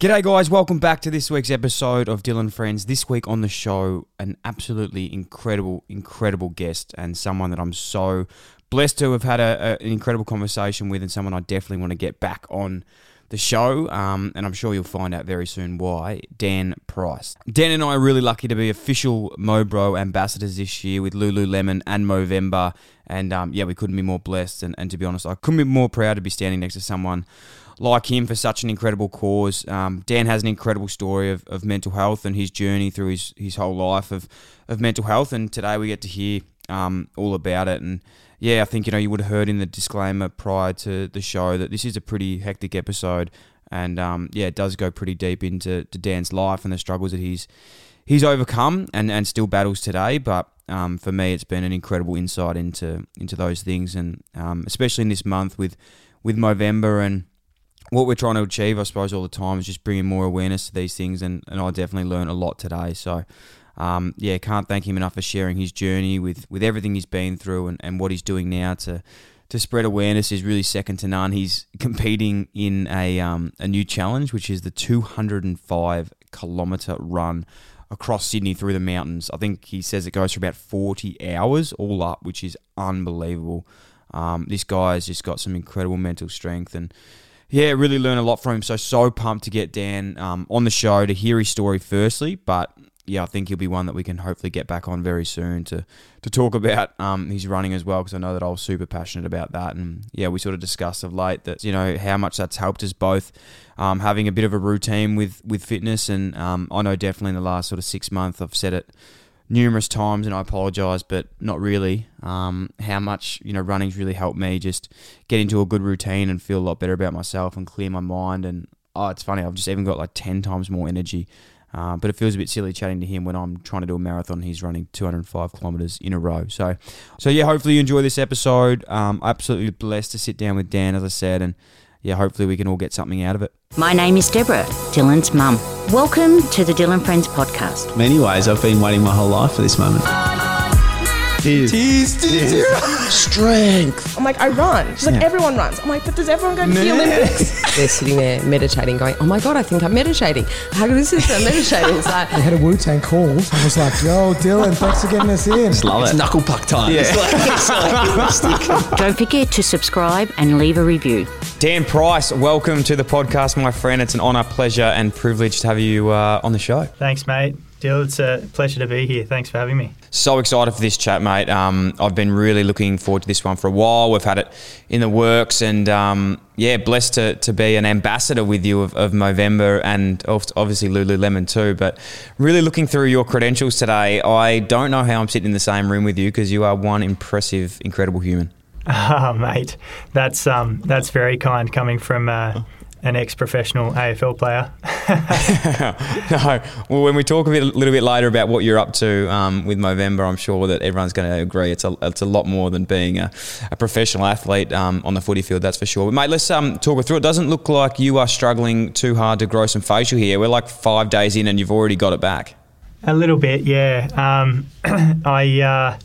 G'day, guys. Welcome back to this week's episode of Dyl and Friends. This week on the show, an absolutely incredible, incredible guest and someone that I'm so blessed to have had a, a, an incredible conversation with, and someone I definitely want to get back on the show. Um, and I'm sure you'll find out very soon why. Dan Price. Dan and I are really lucky to be official Mobro ambassadors this year with Lululemon and Movember. And um, yeah, we couldn't be more blessed. And, and to be honest, I couldn't be more proud to be standing next to someone like him for such an incredible cause. Um, Dan has an incredible story of, of mental health and his journey through his, his whole life of, of mental health. And today we get to hear um, all about it. And yeah, I think, you know, you would have heard in the disclaimer prior to the show that this is a pretty hectic episode. And um, yeah, it does go pretty deep into to Dan's life and the struggles that he's he's overcome and, and still battles today. But um, for me, it's been an incredible insight into into those things, and um, especially in this month with with Movember and what we're trying to achieve, I suppose, all the time is just bringing more awareness to these things, and, and I definitely learned a lot today. So, um, yeah, can't thank him enough for sharing his journey with, with everything he's been through and, and what he's doing now to to spread awareness is really second to none. He's competing in a um, a new challenge, which is the 205 kilometer run across Sydney through the mountains. I think he says it goes for about 40 hours all up, which is unbelievable. Um, this guy has just got some incredible mental strength and yeah, really learn a lot from him. So so pumped to get Dan um, on the show to hear his story firstly, but yeah, I think he'll be one that we can hopefully get back on very soon to to talk about um, his running as well because I know that I was super passionate about that. And yeah, we sort of discussed of late that you know how much that's helped us both um, having a bit of a routine with with fitness. And um, I know definitely in the last sort of six months I've said it numerous times, and I apologise, but not really. Um, how much you know running's really helped me just get into a good routine and feel a lot better about myself and clear my mind. And oh, it's funny, I've just even got like ten times more energy. Uh, but it feels a bit silly chatting to him when I'm trying to do a marathon. He's running 205 kilometers in a row. So, so yeah, hopefully you enjoy this episode. Um, absolutely blessed to sit down with Dan, as I said, and yeah, hopefully we can all get something out of it. My name is Deborah, Dylan's mum. Welcome to the Dyl and Friends podcast. many ways, I've been waiting my whole life for this moment. Tears. Tears, tears. Strength. I'm like, I run. She's like, everyone runs. I'm like, but does everyone go to the Olympics? They're sitting there meditating, going, oh my God, I think I'm meditating. How good is this? I'm meditating. It's like, We had a Wu Tang call. I was like, yo, Dylan, thanks for getting us in. Just Love it's knuckle puck time. Yeah. It's like, it's like Don't forget to subscribe and leave a review. Dan Price, welcome to the podcast, my friend. It's an honour, pleasure, and privilege to have you uh, on the show. Thanks, mate. Dill, it's a pleasure to be here. Thanks for having me. So excited for this chat, mate. Um, I've been really looking forward to this one for a while. We've had it in the works, and um, yeah, blessed to, to be an ambassador with you of, of Movember and obviously Lululemon too. But really looking through your credentials today, I don't know how I'm sitting in the same room with you because you are one impressive, incredible human. Ah, mate, that's um, that's very kind coming from uh, an ex-professional AFL player. no, well, when we talk a, bit, a little bit later about what you're up to um, with Movember, I'm sure that everyone's going to agree it's a, it's a lot more than being a, a professional athlete um, on the footy field, that's for sure. But, mate, let's um, talk it through. It doesn't look like you are struggling too hard to grow some facial here. We're like five days in and you've already got it back. a little bit, yeah. Um, I uh,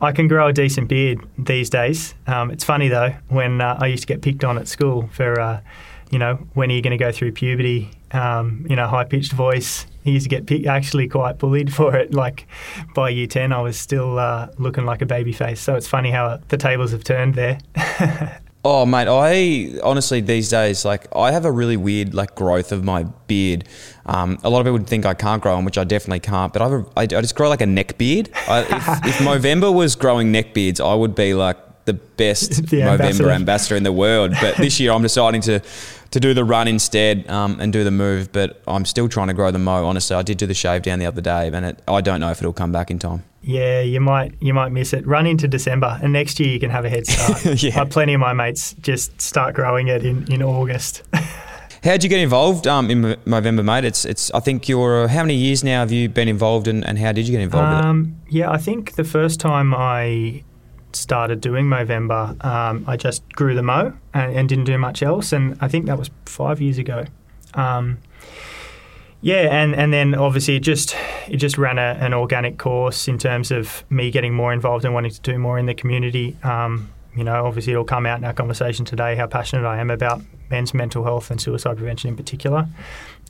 I can grow a decent beard these days. Um, it's funny though when uh, I used to get picked on at school for, uh, you know, when are you going to go through puberty? Um, you know, high pitched voice. I used to get actually quite bullied for it. Like by year ten, I was still uh, looking like a baby face. So it's funny how the tables have turned there. Oh, mate, I honestly these days like I have a really weird like growth of my beard. Um, a lot of people would think I can't grow them, which I definitely can't. But a, I, I just grow like a neck beard. I, if, if Movember was growing neck beards, I would be like the best The Movember ambassador. ambassador. in the world. But this year I'm deciding to to do the run instead um, and do the move. But I'm still trying to grow the mo. Honestly, I did do the shave down the other day, and it, I don't know if it'll come back in time. Yeah, you might you might miss it. Run into December, and next year you can have a head start. Yeah. Like plenty of my mates just start growing it in, in August. How'd you get involved um, in Movember, mate? It's it's. I think you're. How many years now have you been involved, in, and how did you get involved? Um, yeah, I think the first time I started doing Movember, um, I just grew the mo and, and didn't do much else, and I think that was five years ago. Um, yeah, and, and then obviously it just it just ran a, an organic course in terms of me getting more involved and wanting to do more in the community. Um, you know, obviously it'll come out in our conversation today how passionate I am about men's mental health and suicide prevention in particular.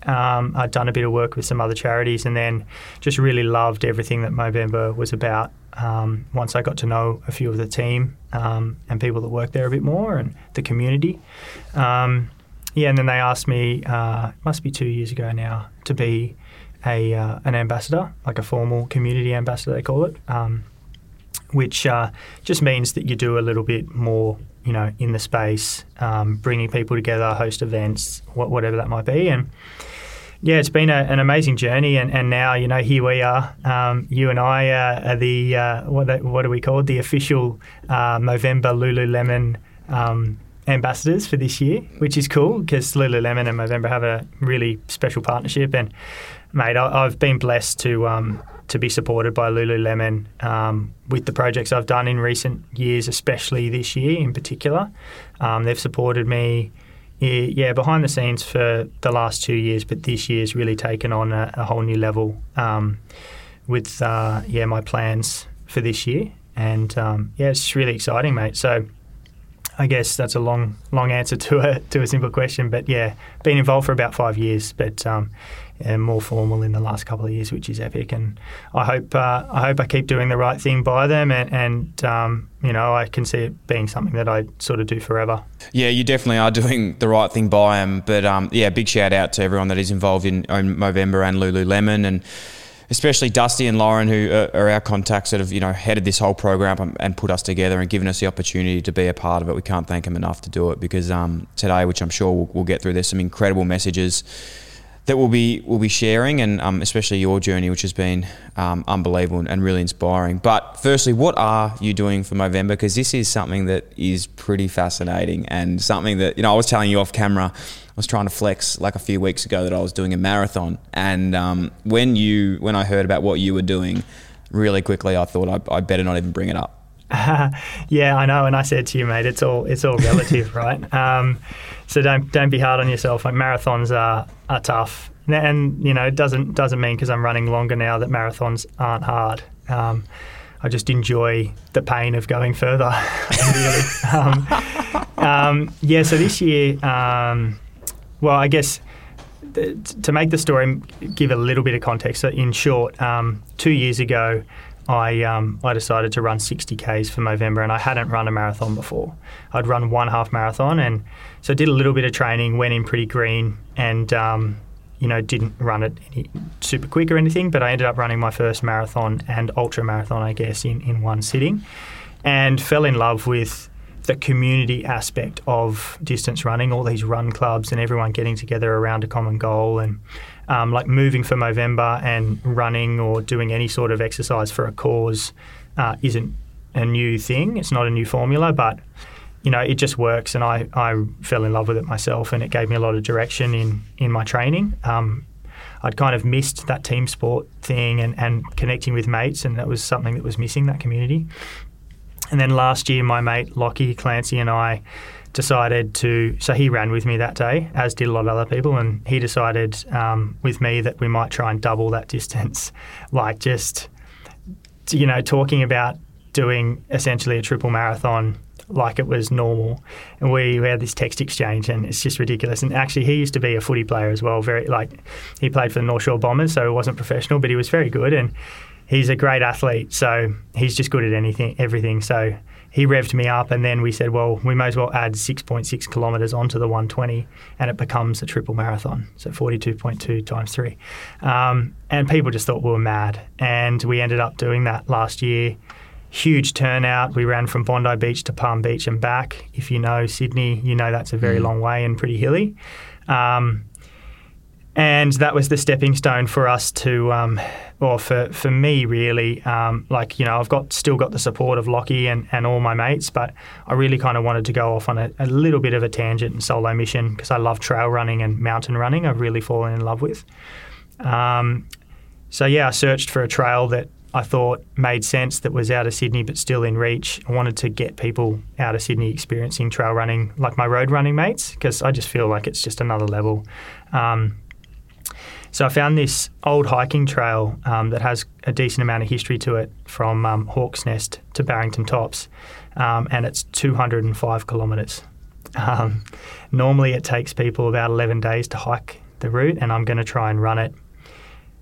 Um, I'd done a bit of work with some other charities and then just really loved everything that Movember was about. Um, once I got to know a few of the team um, and people that work there a bit more and the community. Um, yeah, and then they asked me, uh, must be two years ago now, to be a uh, an ambassador, like a formal community ambassador, they call it, um, which uh, just means that you do a little bit more, you know, in the space, um, bringing people together, host events, wha- whatever that might be, and yeah, it's been a, an amazing journey, and, and now you know here we are. Um, you and I uh, are the uh, what what are we called? The official uh, Lululemon um, ambassadors for this year, which is cool because Lululemon and Movember have a really special partnership. And mate, I, I've been blessed to um, to be supported by Lululemon um, with the projects I've done in recent years, especially this year in particular. Um, they've supported me yeah, behind the scenes for the last two years, but this year's really taken on a, a whole new level um, with uh, yeah my plans for this year, and um, yeah, it's really exciting, mate. So I guess that's a long long answer to a to a simple question, but yeah, been involved for about five years, but um, more formal in the last couple of years, which is epic, and I hope uh, I hope I keep doing the right thing by them, and, and um, you know I can see it being something that I sort of do forever. Yeah, you definitely are doing the right thing by them. But um, yeah, big shout out to everyone that is involved in, in Movember and Lululemon, and especially Dusty and Lauren, who are, our contacts that have you know headed this whole program and, put us together and given us the opportunity to be a part of it. We can't thank them enough to do it because um, today, which I'm sure we'll, we'll get through, there's some incredible messages that we'll be we'll be sharing, and um, especially your journey, which has been um, unbelievable and, really inspiring. But firstly, what are you doing for Movember? Because this is something that is pretty fascinating and something that you know I was telling you off camera. I was trying to flex like a few weeks ago that I was doing a marathon, and um, when you when I heard about what you were doing, really quickly I thought I, I better not even bring it up. yeah, I know. And I said to you, mate, it's all it's all relative, right? Um, so don't don't be hard on yourself. Like marathons are are tough, and, you know it doesn't doesn't mean because I'm running longer now that marathons aren't hard. Um, I just enjoy the pain of going further. Um, um, yeah. So this year, um, well, I guess th- to make the story give a little bit of context. In short, um, two years ago. I um, I decided to run 60 k's for Movember, and I hadn't run a marathon before. I'd run one half marathon, and so did a little bit of training, went in pretty green, and um, you know didn't run it any, super quick or anything. But I ended up running my first marathon and ultra marathon, I guess, in in one sitting, and fell in love with the community aspect of distance running, all these run clubs and everyone getting together around a common goal and um, like moving for Movember and running or doing any sort of exercise for a cause uh, isn't a new thing. It's not a new formula, but you know it just works, and I, I fell in love with it myself, and it gave me a lot of direction in in my training. Um, I'd kind of missed that team sport thing and, and connecting with mates, and that was something that was missing that community. And then last year, my mate Lockie Clancy and I decided to. So he ran with me that day, as did a lot of other people, and he decided um, with me that we might try and double that distance, like just you know talking about doing essentially a triple marathon like it was normal. And we, we had this text exchange, and it's just ridiculous. And actually, he used to be a footy player as well. Very like he played for the North Shore Bombers, so he wasn't professional, but he was very good. And he's a great athlete, so he's just good at anything, everything. So he revved me up, and then we said, well, we may as well add 6.6 kilometres onto the 120, and it becomes a triple marathon. So 42.2 times three. Um, and people just thought we were mad, and we ended up doing that last year. huge turnout. We ran from Bondi Beach to Palm Beach and back. If you know Sydney, you know that's a very long way and pretty hilly. Um, and that was the stepping stone for us to, um, or for, for me really, um, like, you know, I've got still got the support of Lockie and, and all my mates, but I really kind of wanted to go off on a, a little bit of a tangent and solo mission because I love trail running and mountain running. I've really fallen in love with. Um, so yeah, I searched for a trail that I thought made sense that was out of Sydney but still in reach. I wanted to get people out of Sydney experiencing trail running like my road running mates because I just feel like it's just another level. Um, so I found this old hiking trail um, that has a decent amount of history to it from um, Nest to Barrington Tops, um, and it's 205 kilometres. Um, normally, it takes people about 11 days to hike the route, and I'm going to try and run it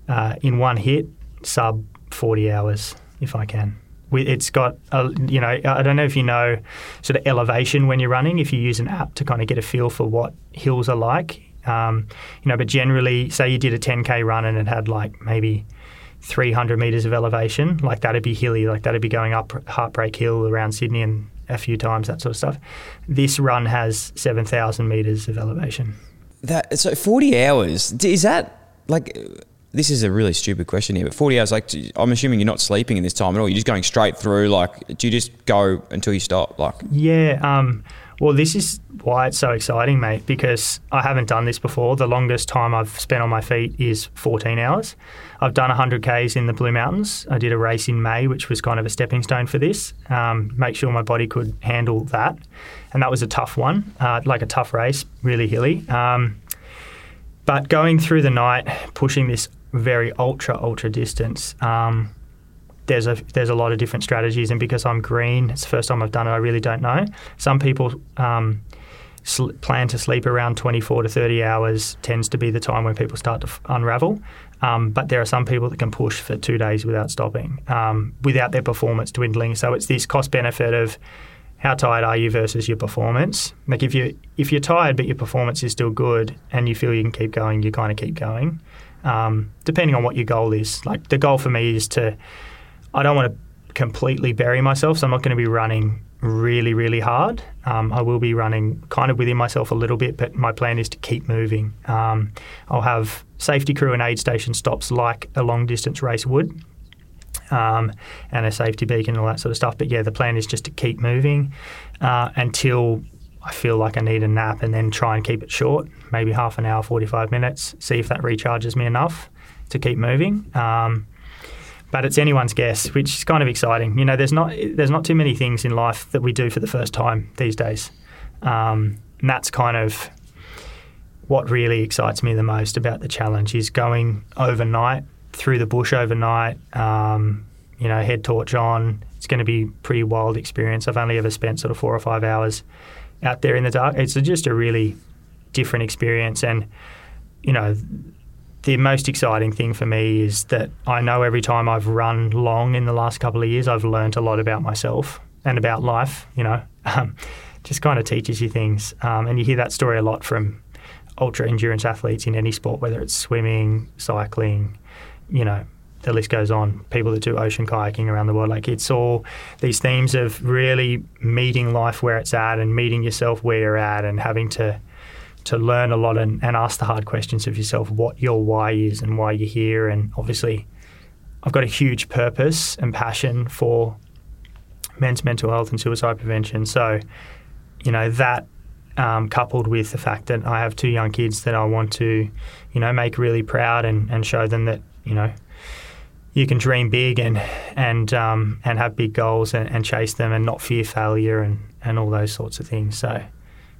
uh, in one hit, sub 40 hours if I can. It's got, a, you know, I don't know if you know sort of elevation when you're running, if you use an app to kind of get a feel for what hills are like. Um, you know, but generally, say you did a 10k run and it had like maybe 300 meters of elevation, like that'd be hilly, like that'd be going up Heartbreak Hill around Sydney and a few times that sort of stuff. This run has 7,000 meters of elevation. That so 40 hours is that like this is a really stupid question here, but 40 hours, like, I'm assuming you're not sleeping in this time at all. You're just going straight through. Like, do you just go until you stop? Like, yeah. Um, well, this is why it's so exciting, mate, because I haven't done this before. The longest time I've spent on my feet is 14 hours. I've done 100 Ks in the Blue Mountains. I did a race in May, which was kind of a stepping stone for this. Um, make sure my body could handle that. And that was a tough one, uh, like a tough race, really hilly. Um, but going through the night, pushing this very ultra ultra distance. Um, there's a there's a lot of different strategies, and because I'm green, it's the first time I've done it. I really don't know. Some people um, sl- plan to sleep around 24 to 30 hours. Tends to be the time when people start to f- unravel. Um, but there are some people that can push for two days without stopping, um, without their performance dwindling. So it's this cost benefit of how tired are you versus your performance. Like if you if you're tired but your performance is still good and you feel you can keep going, you kind of keep going um, depending on what your goal is. Like the goal for me is to, I don't want to completely bury myself, so I'm not going to be running really, really hard. Um, I will be running kind of within myself a little bit, but my plan is to keep moving. Um, I'll have safety crew and aid station stops like a long distance race would. Um, and a safety beacon and all that sort of stuff. But yeah, the plan is just to keep moving uh, until I feel like I need a nap and then try and keep it short, maybe half an hour, 45 minutes, see if that recharges me enough to keep moving. Um, but it's anyone's guess, which is kind of exciting. You know, there's not there's not too many things in life that we do for the first time these days, um, and that's kind of what really excites me the most about the challenge is going overnight through the bush overnight. Um, you know, head torch on. It's going to be pretty wild experience. I've only ever spent sort of four or five hours out there in the dark. It's just a really different experience. And, you know, the most exciting thing for me is that I know every time I've run long in the last couple of years, I've learned a lot about myself and about life, you know. Um, just kind of teaches you things. Um, and you hear that story a lot from ultra endurance athletes in any sport, whether it's swimming, cycling, you know, the list goes on. People that do ocean kayaking around the world, like it's all these themes of really meeting life where it's at and meeting yourself where you're at and having to to learn a lot and, and ask the hard questions of yourself, what your why is and why you're here. And obviously, I've got a huge purpose and passion for men's mental health and suicide prevention. So, you know, that um, coupled with the fact that I have two young kids that I want to, you know, make really proud and, and show them that, you know, you can dream big and and um, and have big goals and, and, chase them and not fear failure and, and all those sorts of things. So,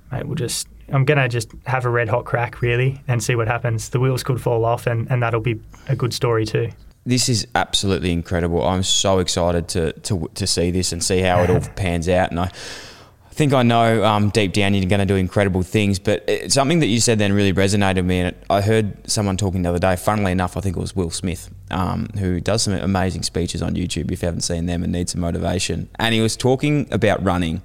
mate, we'll just I'm gonna just have a red hot crack really and see what happens. The wheels could fall off and, and that'll be a good story too. This is absolutely incredible. I'm so excited to to, to see this and see how it all pans out. And I think I know um, deep down you're going to do incredible things, but it, something that you said then really resonated with me. And it, I heard someone talking the other day, funnily enough, I think it was Will Smith, um, who does some amazing speeches on YouTube if you haven't seen them and need some motivation. And he was talking about running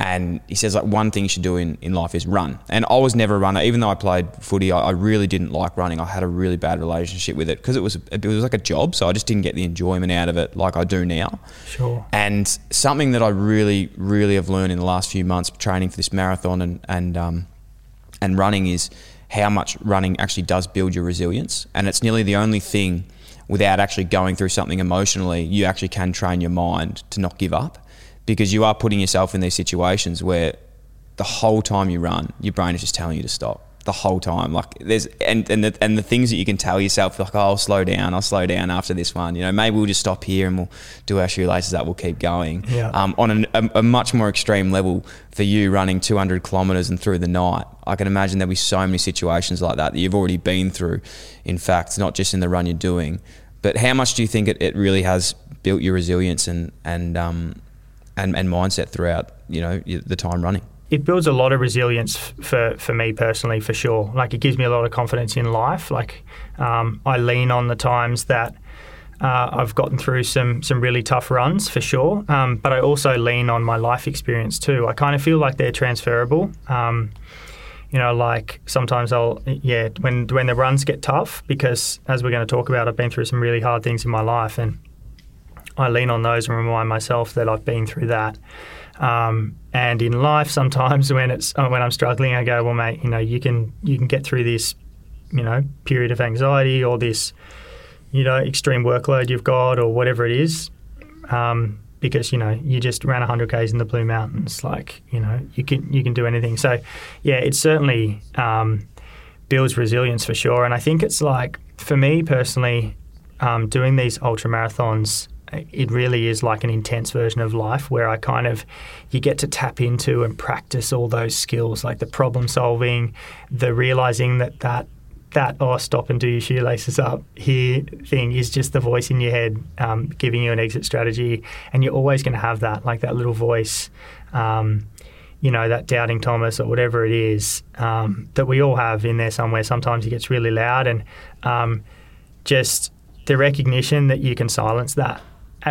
And he says like one thing you should do in, in life is run. And I was never a runner, even though I played footy. I, I really didn't like running. I had a really bad relationship with it because it was it was like a job, so I just didn't get the enjoyment out of it like I do now. Sure. And something that I really, really have learned in the last few months training for this marathon and and um, and running is how much running actually does build your resilience. And it's nearly the only thing without actually going through something emotionally, you actually can train your mind to not give up because you are putting yourself in these situations where the whole time you run, your brain is just telling you to stop the whole time. Like there's and and the, and the things that you can tell yourself like oh, I'll slow down, I'll slow down after this one. You know, maybe we'll just stop here and we'll do our shoelaces up. We'll keep going. Yeah. Um, on an, a, a much more extreme level for you running 200 kilometers and through the night, I can imagine there'll be so many situations like that that you've already been through. In fact, not just in the run you're doing, but how much do you think it, it really has built your resilience and and um and, and mindset throughout you know the time running? it builds a lot of resilience for, for me personally, for sure. Like it gives me a lot of confidence in life. Like um, I lean on the times that uh, I've gotten through some some really tough runs for sure. Um, but I also lean on my life experience too. I kind of feel like they're transferable. Um, you know, like sometimes I'll yeah when when the runs get tough because as we're going to talk about, I've been through some really hard things in my life and I lean on those and remind myself that I've been through that. Um, and in life, sometimes when it's uh, when I'm struggling, I go, well, mate, you know, you can you can get through this, you know, period of anxiety or this, you know, extreme workload you've got or whatever it is, um, because you know you just ran 100 k's in the Blue Mountains. Like you know, you can you can do anything. So yeah, it certainly um, builds resilience for sure. And I think it's like for me personally, um, doing these ultra marathons it really is like an intense version of life where I kind of you get to tap into and practice all those skills like the problem solving, the realizing that that that oh stop and do your shoelaces up here thing is just the voice in your head um, giving you an exit strategy, and you're always going to have that like that little voice. Um, you know that doubting Thomas or whatever it is um, that we all have in there somewhere. Sometimes it gets really loud, and um, just the recognition that you can silence that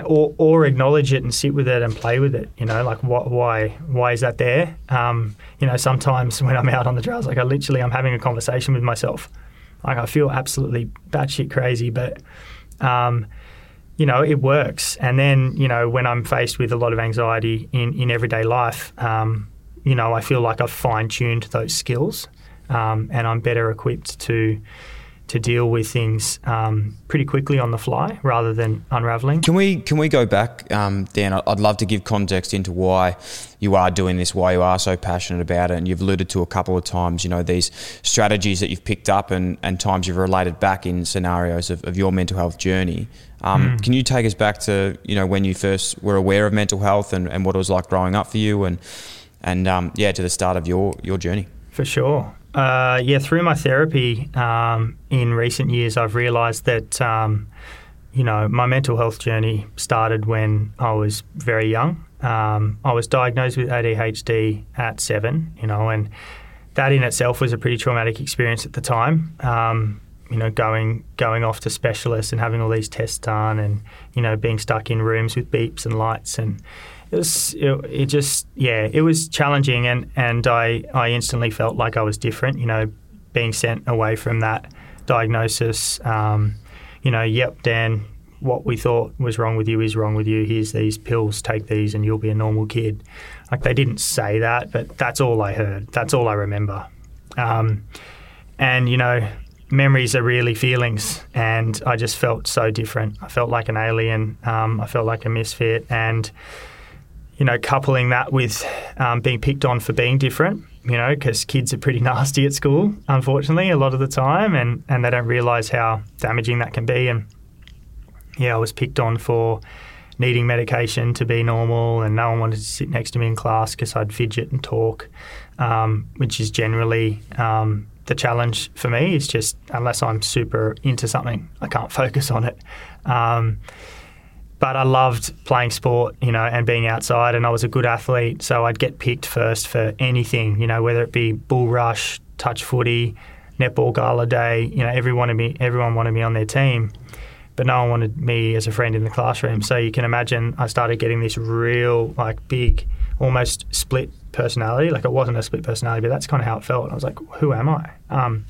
or, or acknowledge it and sit with it and play with it. You know, like what, why why is that there? Um, you know, sometimes when I'm out on the trails, like I literally I'm having a conversation with myself. Like I feel absolutely batshit crazy, but um, you know it works. And then you know when I'm faced with a lot of anxiety in in everyday life, um, you know I feel like I've fine tuned those skills, um, and I'm better equipped to to deal with things um, pretty quickly on the fly rather than unraveling. Can we can we go back, um, Dan? I'd love to give context into why you are doing this, why you are so passionate about it, and you've alluded to a couple of times, you know, these strategies that you've picked up and, and times you've related back in scenarios of, of your mental health journey. Um, mm. Can you take us back to you know when you first were aware of mental health and, and what it was like growing up for you, and and um, yeah, to the start of your your journey? For sure. Uh, yeah, through my therapy um, in recent years, I've realised that um, you know my mental health journey started when I was very young. Um, I was diagnosed with ADHD at seven, you know, and that in itself was a pretty traumatic experience at the time. Um, you know, going going off to specialists and having all these tests done, and you know, being stuck in rooms with beeps and lights and it was it, it, just yeah it was challenging and and I I instantly felt like I was different you know being sent away from that diagnosis um, you know yep Dan what we thought was wrong with you is wrong with you. Here's these pills take these and you'll be a normal kid. Like they didn't say that but that's all I heard. That's all I remember. Um, and you know memories are really feelings and I just felt so different. I felt like an alien um, I felt like a misfit and you know, coupling that with um, being picked on for being different, you know, because kids are pretty nasty at school, unfortunately, a lot of the time, and, and they don't realise how damaging that can be. And yeah, I was picked on for needing medication to be normal, and no one wanted to sit next to me in class because I'd fidget and talk, um, which is generally um, the challenge for me. Is just unless I'm super into something, I can't focus on it. But I loved playing sport, you know, and being outside. And I was a good athlete, so I'd get picked first for anything, you know, whether it be bull rush, touch footy, netball gala day. You know, everyone wanted me. Everyone wanted me on their team, but no one wanted me as a friend in the classroom. So you can imagine, I started getting this real, like, big almost split personality. Like it wasn't a split personality, but that's kind of how it felt. I was like, who am I? Um,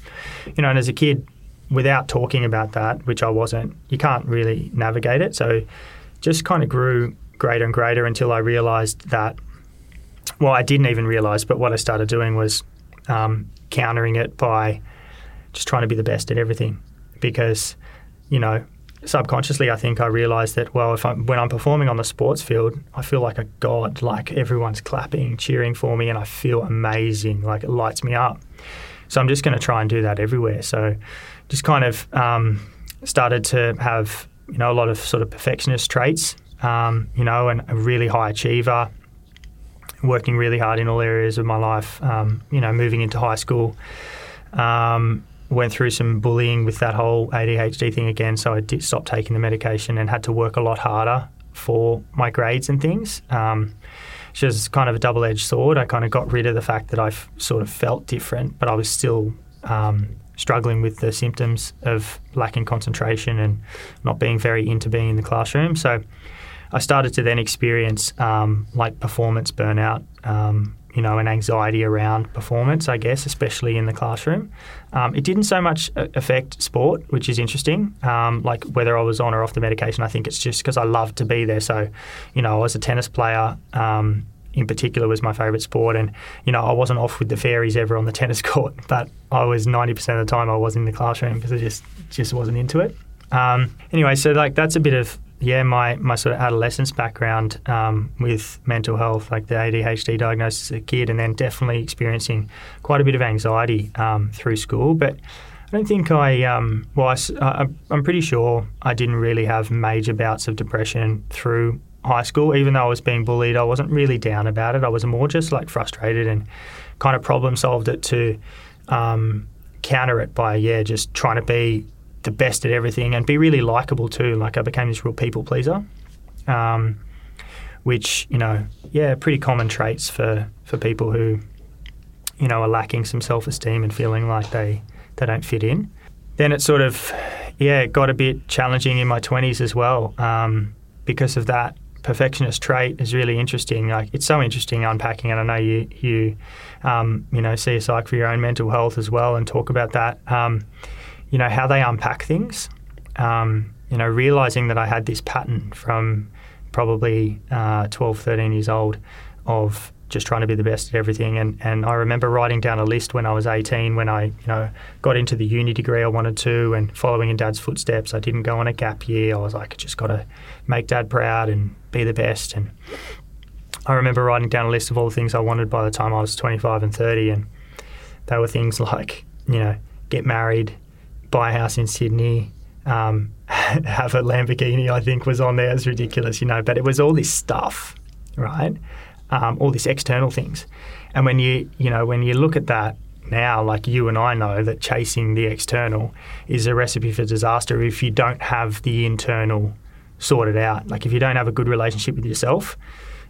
you know, and as a kid, without talking about that, which I wasn't, you can't really navigate it. So just kind of grew greater and greater until I realized that, well, I didn't even realize, but what I started doing was um, countering it by just trying to be the best at everything. Because, you know, subconsciously, I think I realized that, well, if I'm, when I'm performing on the sports field, I feel like a god. Like everyone's clapping, cheering for me, and I feel amazing. Like it lights me up. So I'm just going to try and do that everywhere. So just kind of um, started to have, you know, a lot of sort of perfectionist traits, um, you know, and a really high achiever, working really hard in all areas of my life, um, you know, moving into high school. Um, went through some bullying with that whole ADHD thing again, so I did stop taking the medication and had to work a lot harder for my grades and things. Um, which is kind of a double edged sword. I kind of got rid of the fact that I sort of felt different, but I was still um, struggling with the symptoms of lacking concentration and not being very into being in the classroom. So I started to then experience um, like performance burnout, um, you know, and anxiety around performance, I guess, especially in the classroom. Um, it didn't so much affect sport, which is interesting. Um, like whether I was on or off the medication, I think it's just because I loved to be there. So, you know, I was a tennis player. In particular was my favourite sport, and you know I wasn't off with the fairies ever on the tennis court, but I was ninety percent of the time I was in the classroom because I just just wasn't into it. Um, anyway, so like that's a bit of yeah, my, my sort of adolescence background um, with mental health, like the ADHD diagnosis as a kid, and then definitely experiencing quite a bit of anxiety um, through school. But I don't think I, um, well, I, am pretty sure I didn't really have major bouts of depression through high school. Even though I was being bullied, I wasn't really down about it. I was more just like frustrated and kind of problem solved it to um, counter it by, yeah, just trying to be the best at everything and be really likable too. Like I became this real people pleaser, um, which you know, yeah, pretty common traits for for people who you know are lacking some self esteem and feeling like they they don't fit in. Then it sort of yeah got a bit challenging in my twenties as well um, because of that perfectionist trait is really interesting. Like it's so interesting unpacking, and I know you you um, you know see a psych for your own mental health as well, and talk about that. Um, you know, how they unpack things. Um, you know, realizing that I had this pattern from probably uh, 12, 13 years old of just trying to be the best at everything. And, and I remember writing down a list when I was 18 when I, you know, got into the uni degree I wanted to and following in dad's footsteps. I didn't go on a gap year. I was like, I just got to make dad proud and be the best. And I remember writing down a list of all the things I wanted by the time I was 25 and 30. And they were things like, you know, get married, buy a house in Sydney, um, have a Lamborghini, I think was on there. It's ridiculous, you know, but it was all this stuff, right? Um, all these external things. And when you, you know, when you look at that now, like you and I know that chasing the external is a recipe for disaster if you don't have the internal sorted out. Like if you don't have a good relationship with yourself,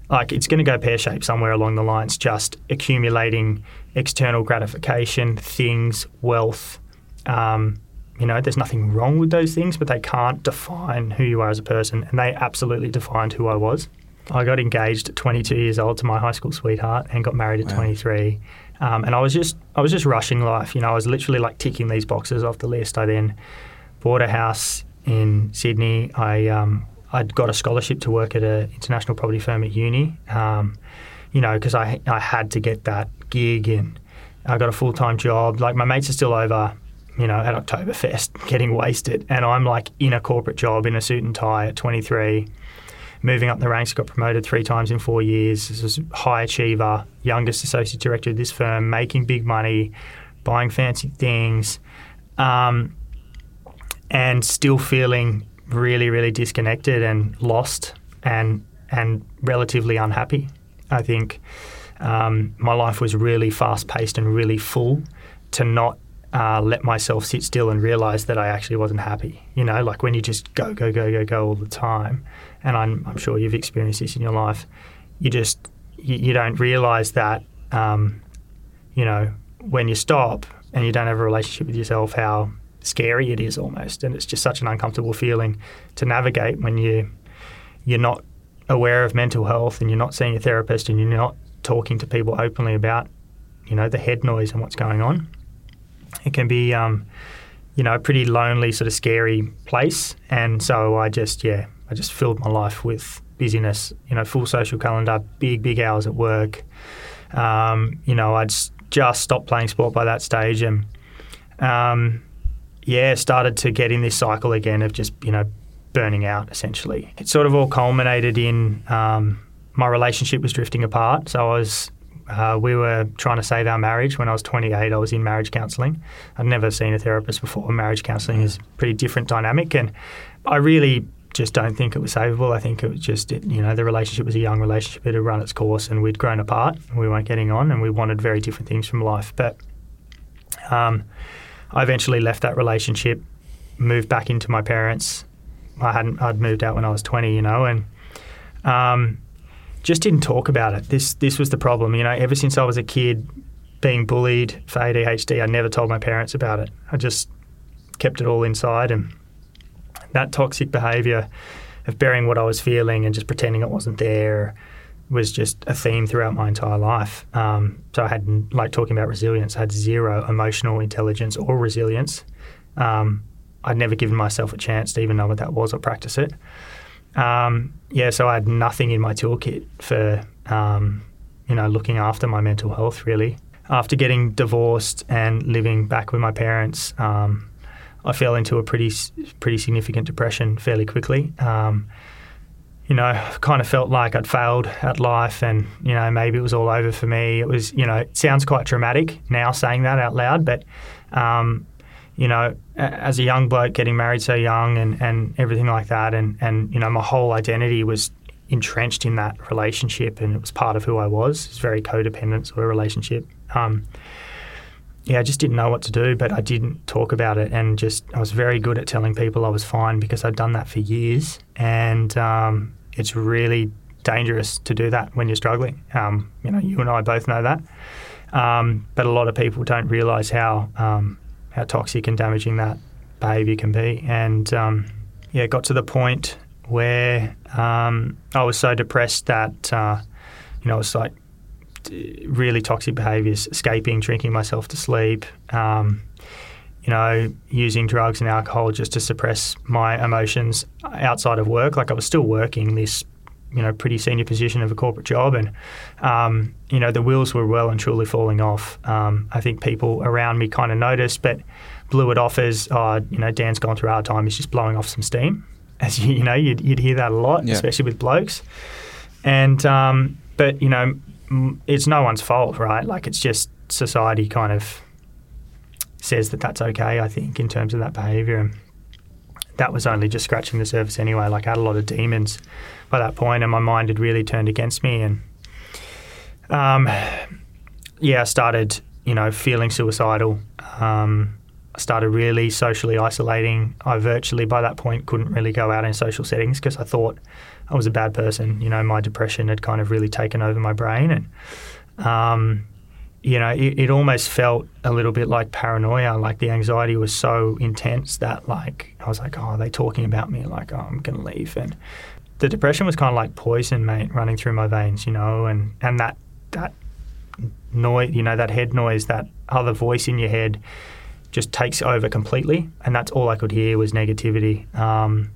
like it's going to go pear shaped somewhere along the lines, just accumulating external gratification, things, wealth, um, you know, there's nothing wrong with those things, but they can't define who you are as a person. And they absolutely defined who I was. I got engaged at 22 years old to my high school sweetheart and got married at wow. 23. Um, and I was just I was just rushing life. You know, I was literally like ticking these boxes off the list. I then bought a house in Sydney. I um, I'd got a scholarship to work at an international property firm at uni. Um, you know, because I I had to get that gig and I got a full time job. Like my mates are still over you know, at Oktoberfest getting wasted. And I'm like in a corporate job in a suit and tie at 23, moving up the ranks, got promoted three times in four years. This was high achiever, youngest associate director of this firm, making big money, buying fancy things, um, and still feeling really, really disconnected and lost and and relatively unhappy. I think um, my life was really fast paced and really full to not uh, let myself sit still and realize that I actually wasn't happy. You know, like when you just go, go, go, go, go all the time, and I'm, I'm sure you've experienced this in your life, you just you, you don't realize that, um, you know, when you stop and you don't have a relationship with yourself, how scary it is almost, and it's just such an uncomfortable feeling to navigate when you you're not aware of mental health and you're not seeing a therapist and you're not talking to people openly about, you know, the head noise and what's going on, it can be, um, you know, a pretty lonely, sort of scary place. And so I just, yeah, I just filled my life with busyness, you know, full social calendar, big, big hours at work. Um, you know, I'd just stopped playing sport by that stage and, um, yeah, started to get in this cycle again of just, you know, burning out essentially. It sort of all culminated in um, my relationship was drifting apart. So I was, uh, we were trying to save our marriage when I was 28. I was in marriage counselling. I'd never seen a therapist before. Marriage counselling is pretty different dynamic, and I really just don't think it was savable. I think it was just, you know, the relationship was a young relationship. It had run its course, and we'd grown apart. We weren't getting on, and we wanted very different things from life. But um, I eventually left that relationship, moved back into my parents. I hadn't. I'd moved out when I was 20, you know, and um, just didn't talk about it. This this was the problem, you know. Ever since I was a kid, being bullied for ADHD, I never told my parents about it. I just kept it all inside, and that toxic behaviour of burying what I was feeling and just pretending it wasn't there was just a theme throughout my entire life. Um, so I had, like talking about resilience, I had zero emotional intelligence or resilience. Um, I'd never given myself a chance to even know what that was or practice it. Um, yeah, so I had nothing in my toolkit for, um, you know, looking after my mental health really. After getting divorced and living back with my parents, um, I fell into a pretty pretty significant depression fairly quickly. Um, you know, kind of felt like I'd failed at life, and you know maybe it was all over for me. It was, you know, it sounds quite dramatic now saying that out loud, but um, you know, as a young bloke getting married so young and, and everything like that, and and you know my whole identity was entrenched in that relationship, and it was part of who I was. It's very codependent sort of relationship. Um, yeah, I just didn't know what to do, but I didn't talk about it, and just I was very good at telling people I was fine because I'd done that for years, and um, it's really dangerous to do that when you're struggling. Um, you know, you and I both know that, um, but a lot of people don't realise how um, how toxic and damaging that behaviour can be, and um, yeah, it got to the point where um, I was so depressed that uh, you know it's like really toxic behaviours, escaping, drinking myself to sleep, um, you know, using drugs and alcohol just to suppress my emotions outside of work. Like I was still working this, you know, pretty senior position of a corporate job, and um, you know, the wheels were well and truly falling off. Um, I think people around me kind of noticed, but blew it off as, oh, you know, Dan's gone through hard time. He's just blowing off some steam. As you, you know, you'd, you'd hear that a lot, Yeah. especially with blokes. And um, but you know, it's no one's fault, right? Like it's just society kind of says that that's okay. I think in terms of that behaviour, and that was only just scratching the surface anyway. Like I had a lot of demons by that point, and my mind had really turned against me. And um, yeah, I started, you know, feeling suicidal. Um, I started really socially isolating. I virtually, by that point, couldn't really go out in social settings because I thought I was a bad person. You know, my depression had kind of really taken over my brain, and um, you know, it, it almost felt a little bit like paranoia. Like the anxiety was so intense that, like, I was like, "Oh, are they talking about me?" Like, "Oh, I'm gonna leave." And the depression was kind of like poison, mate, running through my veins. You know, and and that that noise, you know, that head noise, that other voice in your head, just takes over completely. And that's all I could hear was negativity. Um,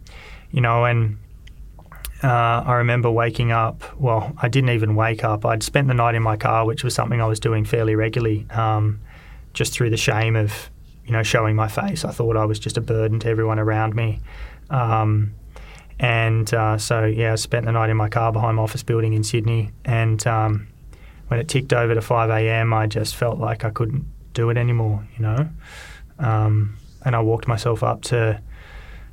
you know, and uh, I remember waking up. Well, I didn't even wake up. I'd spent the night in my car, which was something I was doing fairly regularly, um, just through the shame of, you know, showing my face. I thought I was just a burden to everyone around me. Um, and uh, so, yeah, I spent the night in my car behind my office building in Sydney. And um, when it ticked over to 5 a.m., I just felt like I couldn't do it anymore, you know. Um, and I walked myself up to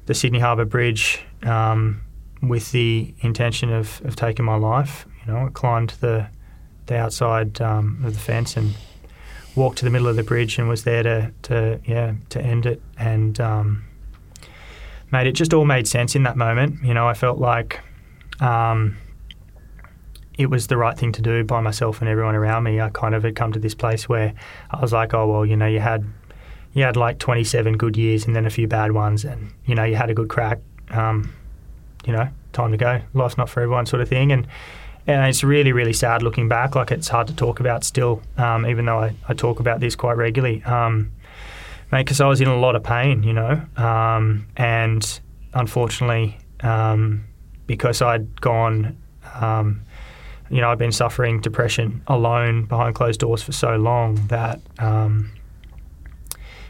the Sydney Harbour Bridge um, with the intention of, of taking my life. You know, I climbed the the outside um, of the fence and walked to the middle of the bridge and was there to, to yeah to end it. And um, mate, it just all made sense in that moment. You know, I felt like um, it was the right thing to do by myself and everyone around me. I kind of had come to this place where I was like, oh well, you know, you had you had like 27 good years and then a few bad ones, and you know, you had a good crack. Um, you know, time to go. Life's not for everyone, sort of thing. And and it's really, really sad looking back. Like it's hard to talk about still, um, even though I, I talk about this quite regularly. Um, mate, because I was in a lot of pain, you know, um, and unfortunately, um, because I'd gone, um, you know, I'd been suffering depression alone behind closed doors for so long that, um,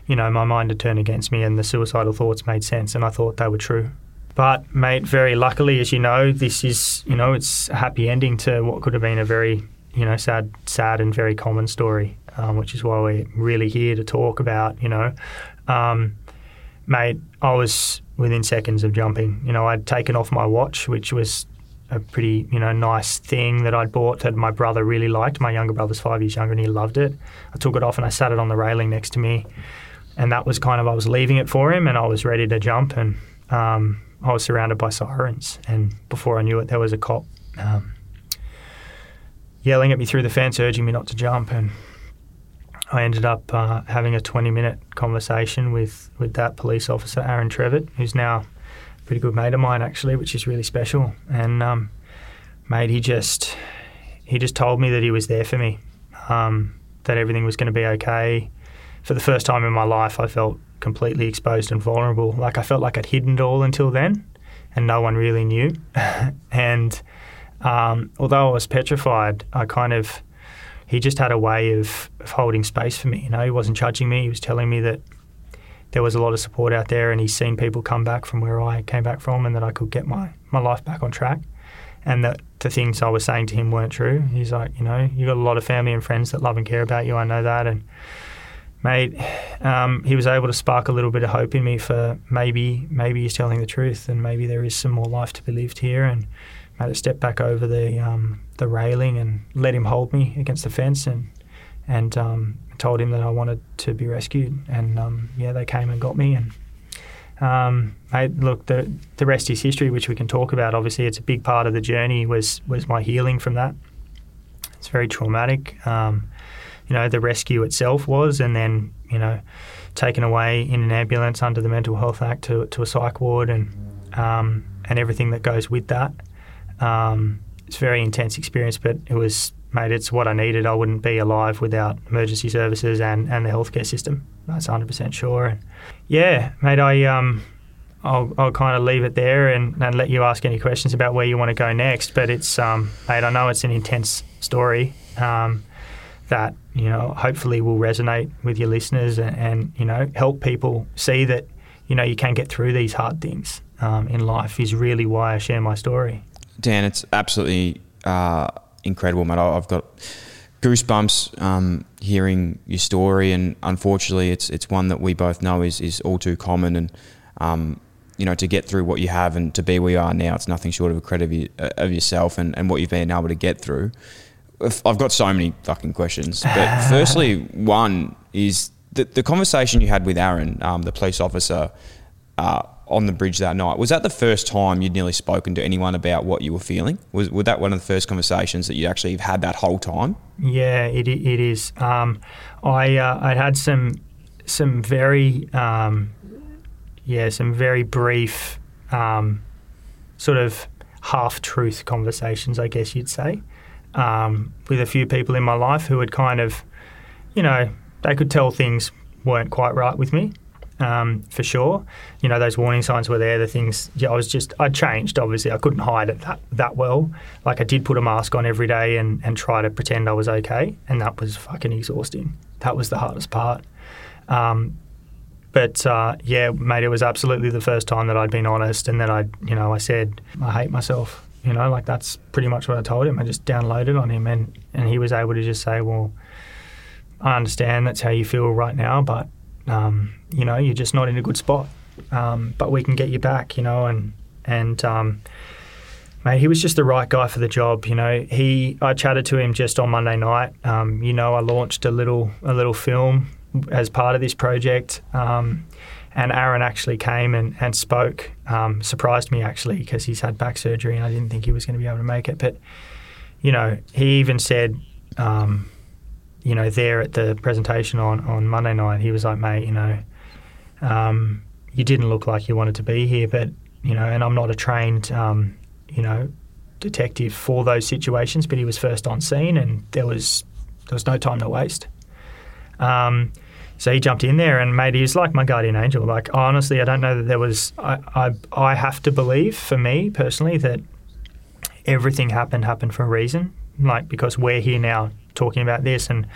you know, my mind had turned against me and the suicidal thoughts made sense and I thought they were true. But, mate, very luckily, as you know, this is, you know, it's a happy ending to what could have been a very, you know, sad, sad and very common story, um, which is why we're really here to talk about, you know. Um, mate, I was within seconds of jumping. You know, I'd taken off my watch, which was a pretty, you know, nice thing that I'd bought that my brother really liked. My younger brother's five years younger and he loved it. I took it off and I sat it on the railing next to me. And that was kind of, I was leaving it for him and I was ready to jump. And um, I was surrounded by sirens. And before I knew it, there was a cop um, yelling at me through the fence, urging me not to jump. And I ended up uh, having a 20 minute conversation with, with that police officer, Aaron Trevitt, who's now a pretty good mate of mine, actually, which is really special. And, um, mate, he just, he just told me that he was there for me, um, that everything was going to be okay. For the first time in my life, I felt completely exposed and vulnerable. Like I felt like I'd hidden it all until then, and no one really knew. and um, although I was petrified, I kind of he just had a way of, of holding space for me. You know, he wasn't judging me. He was telling me that there was a lot of support out there, and he's seen people come back from where I came back from, and that I could get my my life back on track. And that the things I was saying to him weren't true. He's like, you know, you've got a lot of family and friends that love and care about you. I know that, and mate, um, he was able to spark a little bit of hope in me for maybe maybe he's telling the truth, and maybe there is some more life to be lived here, and had to step back over the um, the railing and let him hold me against the fence and and um, told him that I wanted to be rescued. And um, yeah, they came and got me. And um, I, look, the the rest is history, which we can talk about. Obviously, it's a big part of the journey. Was was my healing from that. It's very traumatic. Um, you know, the rescue itself was, and then you know, taken away in an ambulance under the Mental Health Act to to a psych ward and um, and everything that goes with that. Um, it's a very intense experience, but it was, mate, it's what I needed. I wouldn't be alive without emergency services and, and the healthcare system. That's 100% sure. And yeah, mate, I, um, I'll, I'll kind of leave it there and, and let you ask any questions about where you want to go next. But it's, um, mate, I know it's an intense story um, that, you know, hopefully will resonate with your listeners and, and, you know, help people see that, you know, you can get through these hard things um, in life is really why I share my story. Dan, it's absolutely uh, incredible, mate. I've got goosebumps um, hearing your story, and unfortunately, it's it's one that we both know is is all too common. And um, you know, to get through what you have and to be where you are now, it's nothing short of a credit of, you, of yourself and, and what you've been able to get through. I've got so many fucking questions, but firstly, one is the, the conversation you had with Aaron, um, the police officer. Uh, on the bridge that night. Was that the first time you'd nearly spoken to anyone about what you were feeling? Was, was that one of the first conversations that you actually had that whole time? Yeah, it, it is. Um, I uh, I had some some very um, yeah some very brief um, sort of half truth conversations, I guess you'd say, um, with a few people in my life who had kind of you know they could tell things weren't quite right with me um, for sure. You know, those warning signs were there. The things, yeah, I was just, I changed, obviously. I couldn't hide it that, that well. Like, I did put a mask on every day and, and try to pretend I was okay. And that was fucking exhausting. That was the hardest part. Um, but uh, yeah, mate, it was absolutely the first time that I'd been honest and that I, you know, I said, I hate myself. You know, like that's pretty much what I told him. I just downloaded on him and, and he was able to just say, well, I understand that's how you feel right now, but um, you know, you're just not in a good spot. Um, but we can get you back, you know, and and um, mate, he was just the right guy for the job. You know, he I chatted to him just on Monday night. Um, you know, I launched a little a little film as part of this project. Um, and Aaron actually came and, and spoke, um, surprised me actually because he's had back surgery and I didn't think he was going to be able to make it. But, you know, he even said, um, you know, there at the presentation on, on Monday night, he was like, mate, you know, um, you didn't look like you wanted to be here, but you know, and I'm not a trained, um, you know, detective for those situations, but he was first on scene, and there was there was no time to waste. Um, so he jumped in there, and mate, he was like my guardian angel. Like honestly, I don't know that there was. I I, I have to believe, for me personally, that everything happened happened for a reason. Like because we're here now talking about this, and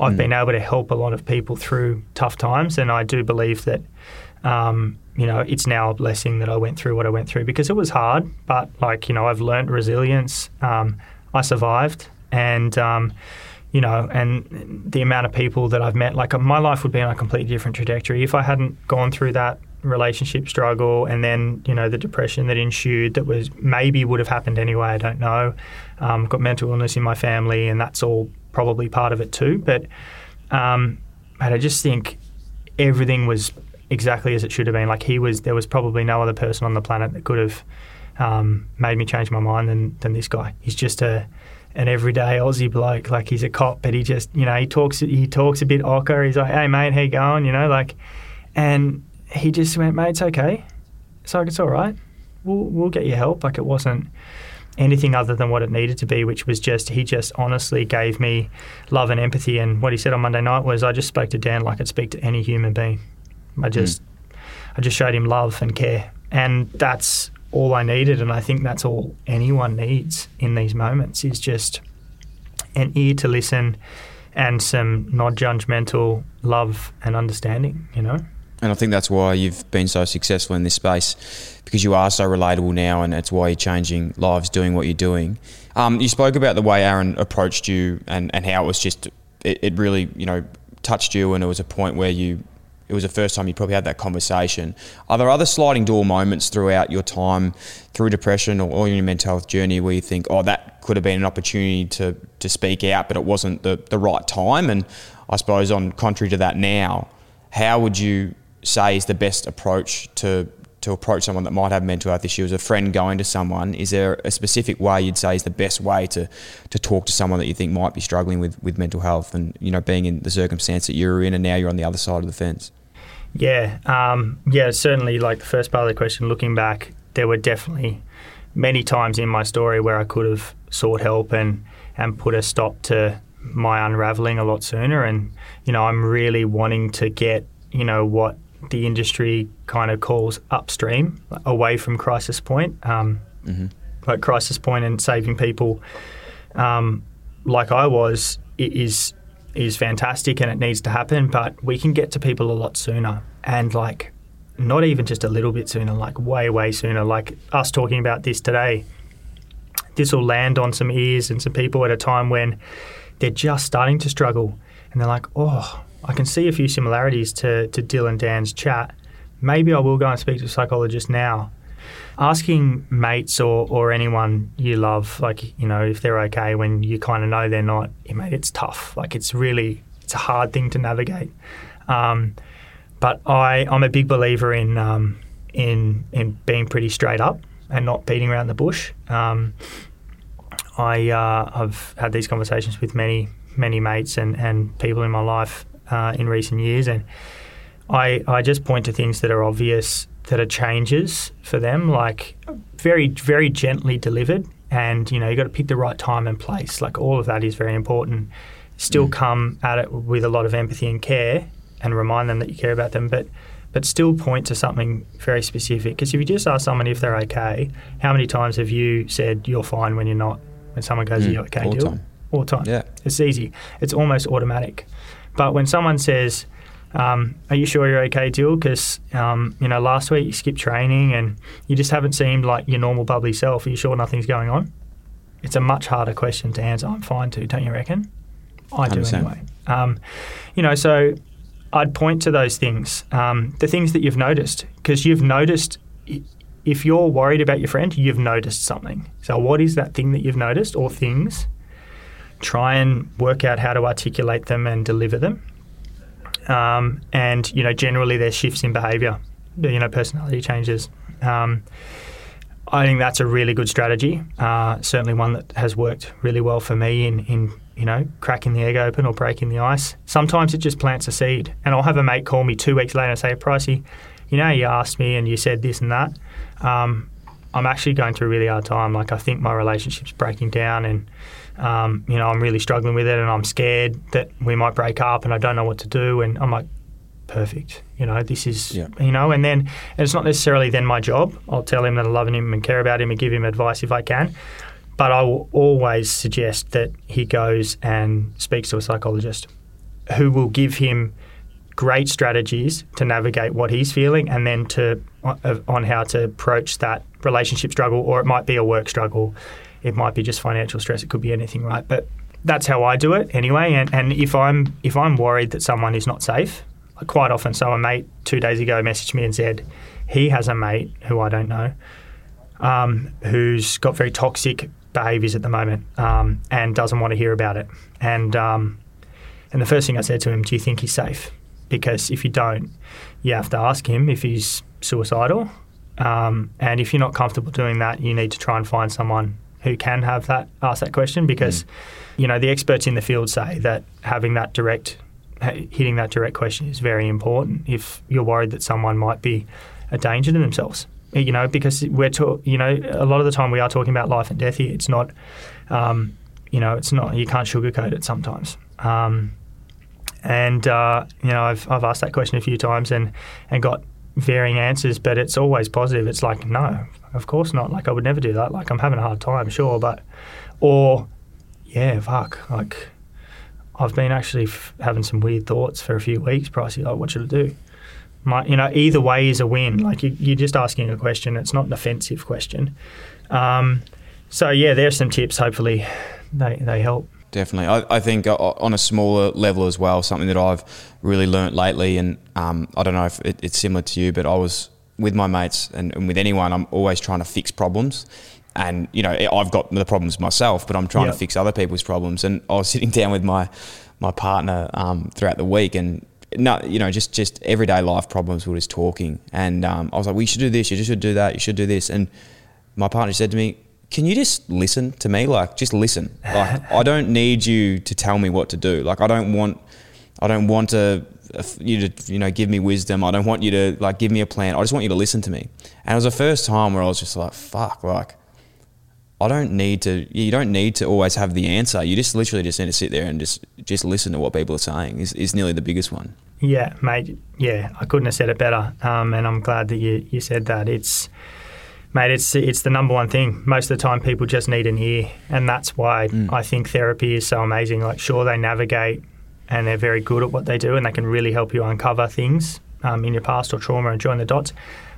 I've been able to help a lot of people through tough times, and I do believe that. Um, you know, it's now a blessing that I went through what I went through because it was hard, but like, you know, I've learned resilience. Um, I survived, and um, you know, and the amount of people that I've met, like my life would be on a completely different trajectory if I hadn't gone through that relationship struggle and then, you know, the depression that ensued that was maybe would have happened anyway. I don't know. Um, got mental illness in my family, and that's all probably part of it too. But, um, I just think everything was exactly as it should have been. Like he was, there was probably no other person on the planet that could have um, made me change my mind than than this guy. He's just a an everyday Aussie bloke. Like he's a cop, but he just you know he talks he talks a bit ochre. He's like, hey mate, how you going? You know, like, and he just went, mate, it's okay. It's like it's all right. We'll we'll get you help. Like it wasn't anything other than what it needed to be, which was just he just honestly gave me love and empathy. And what he said on Monday night was, I just spoke to Dan like I'd speak to any human being. I hmm. just I just showed him love and care, and that's all I needed. And I think that's all anyone needs in these moments is just an ear to listen and some non-judgmental love and understanding. You know. And I think that's why you've been so successful in this space because you are so relatable now, and that's why you're changing lives doing what you're doing. Um, you spoke about the way Aaron approached you and, and how it was just, it, it really, you know, touched you, and it was a point where you, it was the first time you probably had that conversation. Are there other sliding door moments throughout your time through depression or, or your mental health journey where you think, oh, that could have been an opportunity to, to speak out, but it wasn't the, the right time? And I suppose, on contrary to that now, how would you say is the best approach to to approach someone that might have mental health issues, a friend going to someone, is there a specific way you'd say is the best way to, to talk to someone that you think might be struggling with, with mental health and, you know, being in the circumstance that you're in and now you're on the other side of the fence? Yeah, um, yeah, certainly. Like the first part of the question, looking back, there were definitely many times in my story where I could have sought help and and put a stop to my unraveling a lot sooner. And you know, I'm really wanting to get you know what the industry kind of calls upstream, away from crisis point. Um, Mm-hmm. Like crisis point and saving people, um, like I was, is is fantastic and it needs to happen. But we can get to people a lot sooner, and like not even just a little bit sooner, like way way sooner. Like us talking about this today, this will land on some ears and some people at a time when they're just starting to struggle, and they're like, oh, I can see a few similarities to to Dylan and Dan's chat. Maybe I will go and speak to a psychologist now asking mates or, or anyone you love, like, you know, if they're okay when you kind of know they're not, mate, it's tough. Like, it's really, it's a hard thing to navigate. Um, but I, I'm a big believer in, um, in, in being pretty straight up and not beating around the bush. Um, I, uh, I've had these conversations with many, many mates and, and people in my life uh, in recent years, and I, I just point to things that are obvious that are changes for them, like very, very gently delivered. And, you know, you've got to pick the right time and place. Like all of that is very important. Still come at it with a lot of empathy and care and remind them that you care about them, but but still point to something very specific. Because if you just ask someone if they're okay, how many times have you said you're fine when you're not? When someone goes, Mm, Are you okay? all the Dylan?" time. All the time. Yeah. It's easy. It's almost automatic. But when someone says, um, "Are you sure you're okay, Dill?" Because um, you know last week you skipped training and you just haven't seemed like your normal bubbly self. Are you sure nothing's going on? It's a much harder question to answer. I'm fine too, don't you reckon? I do 100%. anyway. Um, you know, so I'd point to those things, um, the things that you've noticed, because you've noticed. If you're worried about your friend, you've noticed something. So, what is that thing that you've noticed, or things? Try and work out how to articulate them and deliver them um, and you know generally there's shifts in behaviour, you know personality changes. Um, I think that's a really good strategy. Uh, certainly one that has worked really well for me in, in you know cracking the egg open or breaking the ice. Sometimes it just plants a seed, and I'll have a mate call me two weeks later and say, "Pricey, you know, you asked me and you said this and that. Um, I'm actually going through a really hard time. Like I think my relationship's breaking down, and um, you know, I'm really struggling with it, and I'm scared that we might break up, and I don't know what to do. And I'm like, perfect. You know, this is, Yeah. you know, and then and it's not necessarily then my job. I'll tell him that I love him and care about him and give him advice if I can. But I will always suggest that he goes and speaks to a psychologist who will give him great strategies to navigate what he's feeling and then to uh, on how to approach that relationship struggle or it might be a work struggle it might be just financial stress it could be anything right but that's how I do it anyway and, and if I'm if I'm worried that someone is not safe quite often so a mate two days ago messaged me and said he has a mate who I don't know um, who's got very toxic behaviours at the moment um, and doesn't want to hear about it and um, and the first thing I said to him, do you think he's safe? Because if you don't, you have to ask him if he's suicidal. Um, and if you're not comfortable doing that, you need to try and find someone who can have that ask that question because, you know, the experts in the field say that having that direct, hitting that direct question is very important. If you're worried that someone might be a danger to themselves, you know, because we're, you know, a lot of the time we are talking about life and death here. It's not, um, you know, it's not. You can't sugarcoat it sometimes. Um, and uh, you know, I've, I've asked that question a few times and, and got varying answers, but it's always positive. It's like, no, of course not. Like, I would never do that. Like, I'm having a hard time, sure, but, or, yeah, fuck, like, I've been actually f- having some weird thoughts for a few weeks, Pricey. Like, what should I do? My, you know, either way is a win. Like, you, you're just asking a question. It's not an offensive question. Um, so, yeah, there's some tips. Hopefully, they, they help. Definitely. I, I think uh, on a smaller level as well, something that I've really learnt lately, and um, I don't know if it, it's similar to you, but I was with my mates and, and with anyone, I'm always trying to fix problems. And, you know, I've got the problems myself, but I'm trying Yep. to fix other people's problems. And I was sitting down with my, my partner um, throughout the week and no, you know, just just everyday life problems. We were just talking, and um, I was like, "We should do this. You should do that. You should do this." And my partner said to me, "Can you just listen to me? Like, just listen. Like, I don't need you to tell me what to do. Like, I don't want, I don't want to you to you know give me wisdom. I don't want you to like give me a plan. I just want you to listen to me." And it was the first time where I was just like, "Fuck!" Like, I don't need to. You don't need to always have the answer. You just literally just need to sit there and just just listen to what people are saying. Is is nearly the biggest one. Yeah, mate. Yeah, I couldn't have said it better. Um, and I'm glad that you, you said that. It's, mate, it's it's the number one thing. Most of the time, people just need an ear, and that's why mm. I think therapy is so amazing. Like, sure, they navigate, and they're very good at what they do, and they can really help you uncover things um, in your past or trauma and join the dots.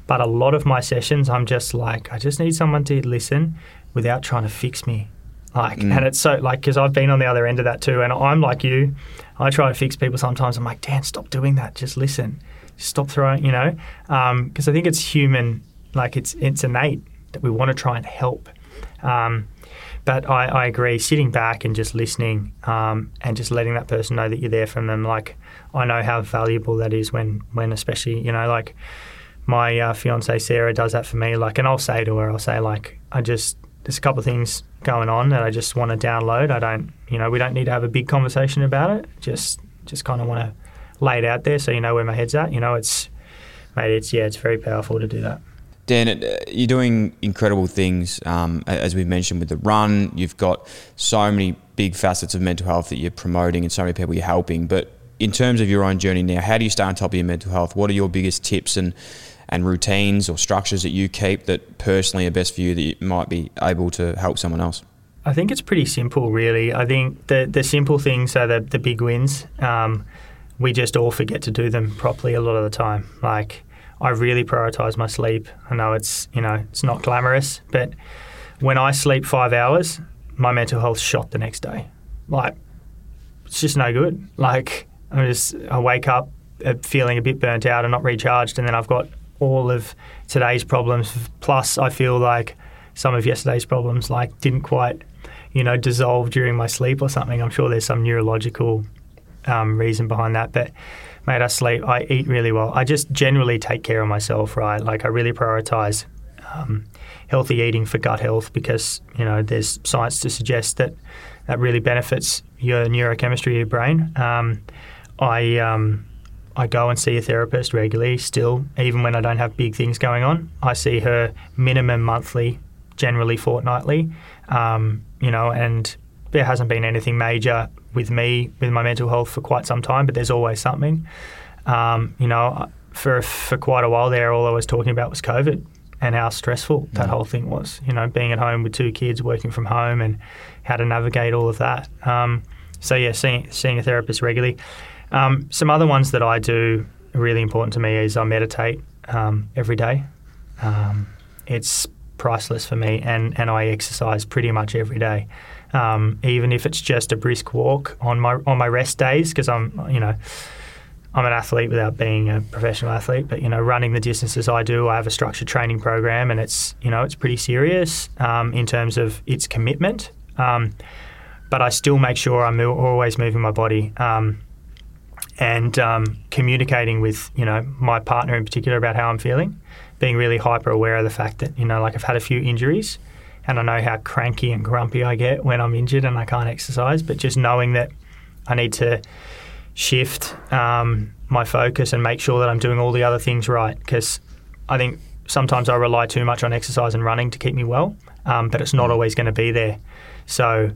But a lot of my sessions, I'm just like, I just need someone to listen without trying to fix me. Like, mm. and it's so like because I've been on the other end of that too, and I'm like you. I try to fix people sometimes. I'm like, Dan, stop doing that. Just listen. Stop throwing. You know, um, because I think it's human. Like it's it's innate that we want to try and help. Um, but I, I agree. Sitting back and just listening, um, and just letting that person know that you're there for them. Like I know how valuable that is when when especially you know like my uh, fiance Sarah does that for me. Like, and I'll say to her, I'll say like, I just there's a couple of things going on that I just want to download. I don't, you know, we don't need to have a big conversation about it. Just just kind of want to lay it out there so you know where my head's at. You know, it's mate, it's yeah, it's very powerful to do that. Dan, you're doing incredible things. Um, as we've mentioned with the run, you've got so many big facets of mental health that you're promoting and so many people you're helping. But in terms of your own journey now, how do you stay on top of your mental health? What are your biggest tips and and routines or structures that you keep that personally are best for you that you might be able to help someone else? I think it's pretty simple, really. I think the the simple things are the the big wins. Um, we just all forget to do them properly a lot of the time. Like I really prioritize my sleep. I know it's you know it's not glamorous, but when I sleep five hours, my mental health shot the next day. Like it's just no good. Like I just I wake up uh, feeling a bit burnt out and not recharged, and then I've got all of today's problems. Plus, I feel like some of yesterday's problems like didn't quite, you know, dissolve during my sleep or something. I'm sure there's some neurological um, reason behind that, but. Mate, I sleep. I eat really well. I just generally take care of myself, right? Like I really prioritize um, healthy eating for gut health because you know there's science to suggest that that really benefits your neurochemistry of your brain. Um, I um, I go and see a therapist regularly still, even when I don't have big things going on. I see her minimum monthly, generally fortnightly. Um, you know, and there hasn't been anything major with me with my mental health for quite some time, but there's always something. Um, you know, for for quite a while there, all I was talking about was COVID and how stressful that whole thing was. You know, being at home with two kids, working from home, and how to navigate all of that. Um, so yeah, seeing seeing a therapist regularly. Um, some other ones that I do really important to me is I meditate um, every day. Um, it's priceless for me, and and I exercise pretty much every day. Um, even if it's just a brisk walk on my on my rest days, because I'm you know I'm an athlete without being a professional athlete, but you know, running the distances I do, I have a structured training program, and it's you know it's pretty serious um, in terms of its commitment. Um, but I still make sure I'm always moving my body um, and um, communicating with you know my partner in particular about how I'm feeling, being really hyper aware of the fact that you know like I've had a few injuries, and I know how cranky and grumpy I get when I'm injured and I can't exercise, but just knowing that I need to shift um, my focus and make sure that I'm doing all the other things right. Because I think sometimes I rely too much on exercise and running to keep me well, um, but it's not always going to be there. So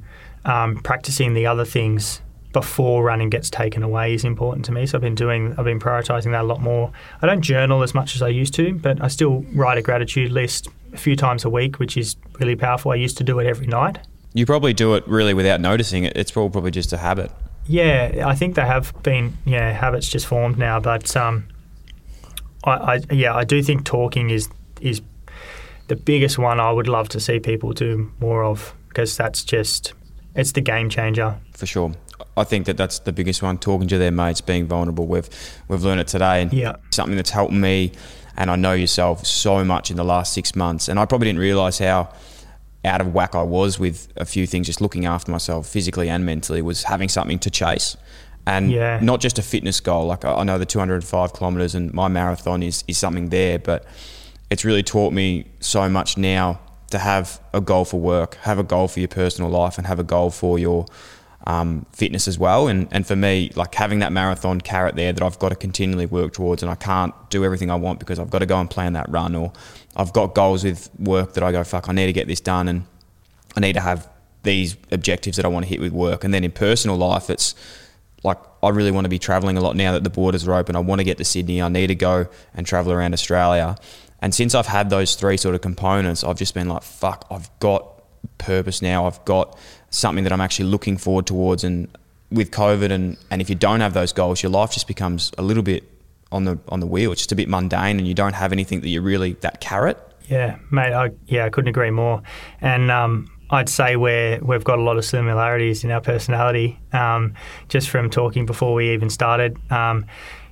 um, practicing the other things before running gets taken away is important to me. So I've been doing, I've been prioritizing that a lot more. I don't journal as much as I used to, but I still write a gratitude list a few times a week, which is really powerful. I used to do it every night. You probably do it really without noticing it. It's probably just a habit. Yeah, I think they have been yeah habits just formed now, but um, I, I yeah I do think talking is is the biggest one I would love to see people do more of because that's just it's the game changer. For sure. I think that that's the biggest one. Talking to their mates, being vulnerable. We've we've learned it today, and Yeah. something that's helped me, and I know yourself so much in the last six months. And I probably didn't realize how out of whack I was with a few things, just looking after myself physically and mentally, was having something to chase. And Yeah. not just a fitness goal. Like I know the 205 kilometers and my marathon is, is something there, but it's really taught me so much now to have a goal for work, have a goal for your personal life, and have a goal for your um, fitness as well. And, and for me, like having that marathon carrot there that I've got to continually work towards, and I can't do everything I want because I've got to go and plan that run, or I've got goals with work that I go, fuck, I need to get this done, and I need to have these objectives that I want to hit with work. And then in personal life, it's like I really want to be traveling a lot now that the borders are open. I want to get to Sydney. I need to go and travel around Australia. And since I've had those three sort of components, I've just been like, fuck, I've got purpose now. I've got something that I'm actually looking forward towards. And with COVID, and, and if you don't have those goals, your life just becomes a little bit on the on the wheel. It's just a bit mundane, and you don't have anything that you're really that carrot. Yeah, mate. I, yeah, I couldn't agree more. And um, I'd say we're we've got a lot of similarities in our personality, um, just from talking before we even started. Um,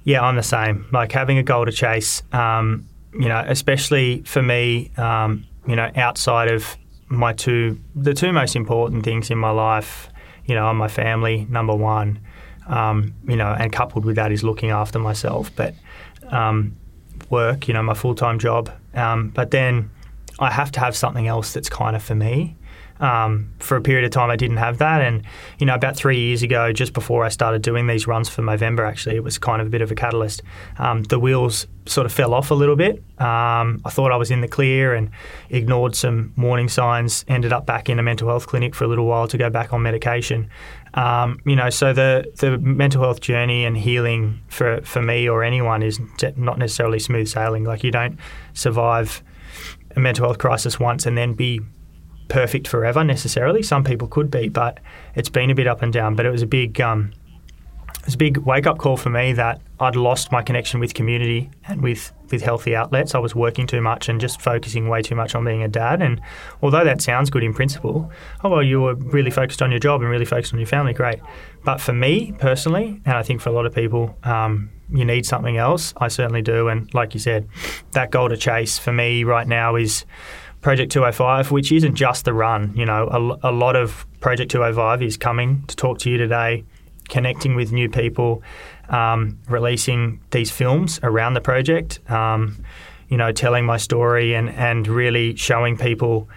yeah, I'm the same. Like having a goal to chase. Um, you know, especially for me. Um, you know, outside of my two, the two most important things in my life. You know, are my family number one. Um, you know, and coupled with that is looking after myself. But um, work, you know, my full time job. Um, but then I have to have something else that's kind of for me. Um, for a period of time, I didn't have that. And, you know, about three years ago, just before I started doing these runs for Movember, actually, it was kind of a bit of a catalyst. Um, the wheels sort of fell off a little bit. Um, I thought I was in the clear and ignored some warning signs, ended up back in a mental health clinic for a little while to go back on medication. Um, you know, so the the mental health journey and healing for for me or anyone is not necessarily smooth sailing. Like you don't survive a mental health crisis once and then be perfect forever necessarily. Some people could be, but it's been a bit up and down. But it was a big um, it was a big wake up call for me that I'd lost my connection with community and with with healthy outlets. I was working too much and just focusing way too much on being a dad. And although that sounds good in principle, oh well, you were really focused on your job and really focused on your family, great. But for me personally, and I think for a lot of people, um, you need something else. I certainly do. And like you said, that goal to chase for me right now is Project 205, which isn't just the run. You know, a, a lot of Project 205 is coming to talk to you today, connecting with new people, um, releasing these films around the project, um, you know, telling my story and, and really showing people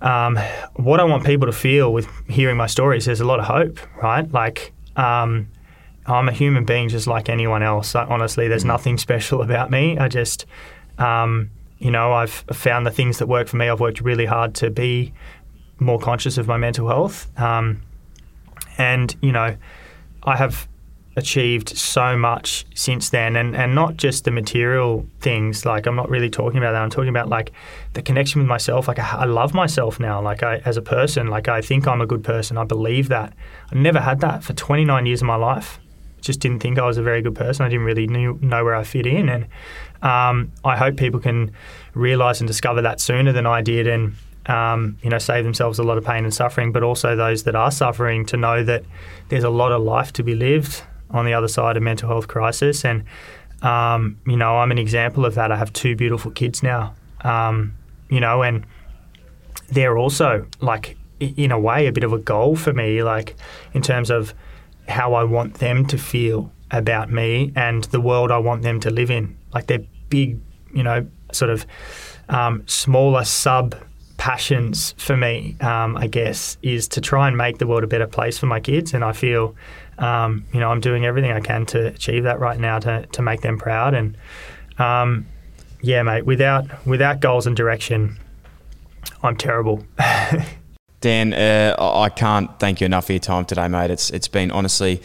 um, what I want people to feel with hearing my stories. There's a lot of hope, right? Like, um, I'm a human being just like anyone else. I, honestly, there's nothing special about me. I just, um, you know, I've found the things that work for me. I've worked really hard to be more conscious of my mental health. Um, and, you know, I have achieved so much since then. And, and not just the material things like i'm not really talking about that. I'm talking about like the connection with myself. Like i, I love myself now like I, as a person. Like i think i'm a good person. I believe that. I never had that for 29 years of my life. Just didn't think i was a very good person. I didn't really knew, know where i fit in. And um, i hope people can realize and discover that sooner than i did and um, you know, save themselves a lot of pain and suffering, but also those that are suffering to know that there's a lot of life to be lived on the other side of mental health crisis. And, um, you know, I'm an example of that. I have two beautiful kids now, um, you know, and they're also like, in a way, a bit of a goal for me, like in terms of how I want them to feel about me and the world I want them to live in. Like they're big, you know, sort of um, smaller sub passions for me, um, I guess, is to try and make the world a better place for my kids. And I feel, um, you know, I'm doing everything I can to achieve that right now to, to make them proud. And um, yeah, mate, without without goals and direction, I'm terrible. Dan, uh, I can't thank you enough for your time today, mate. It's it's been honestly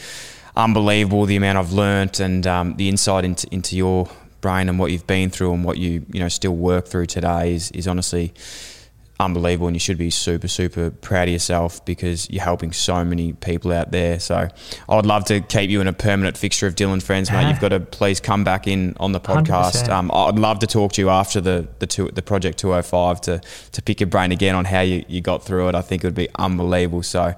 unbelievable the amount I've learnt and um, the insight into, into your brain and what you've been through and what you you know still work through today is is honestly unbelievable and you should be super super proud of yourself because you're helping so many people out there. So I would love to keep you in a permanent fixture of Dyl and Friends mate. You've got to please come back in on the podcast. um, I'd love to talk to you after the the, two, the project 205 to to pick your brain again on how you, you got through it. I think it would be unbelievable. So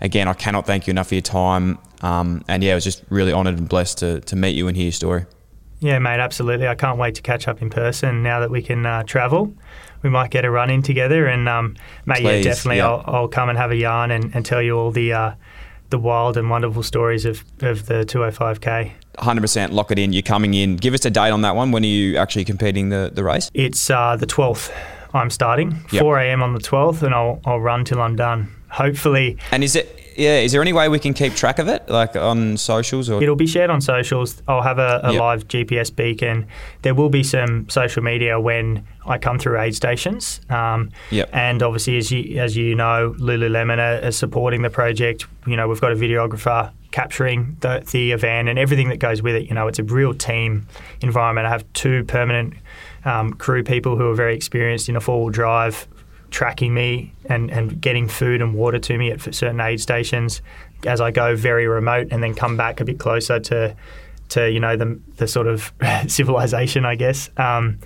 again I cannot thank you enough for your time. Um, and yeah I was just really honoured and blessed to, to meet you and hear your story yeah mate absolutely I can't wait to catch up in person now that we can uh, travel we might get a run in together. And um, mate, Please, yeah, definitely, yeah. I'll, I'll, come and have a yarn and, and tell you all the uh, the wild and wonderful stories of, of the 205k. 100% lock it in. You're coming in. Give us a date on that one. When are you actually competing the, the race? It's uh, the 12th. I'm starting yep. 4 a.m. on the 12th, and I'll I'll run till I'm done. Hopefully. And is it yeah, is there any way we can keep track of it, like on socials? Or it'll be shared on socials. I'll have a, a yep. live GPS beacon. There will be some social media when I come through aid stations. Um, yep. And obviously, as you as you know, Lululemon are, are supporting the project. You know, we've got a videographer capturing the, the event and everything that goes with it. You know, it's a real team environment. I have two permanent um, crew people who are very experienced in a four wheel drive tracking me and, and getting food and water to me at certain aid stations. As I go very remote and then come back a bit closer to to you know the the sort of civilization I guess um,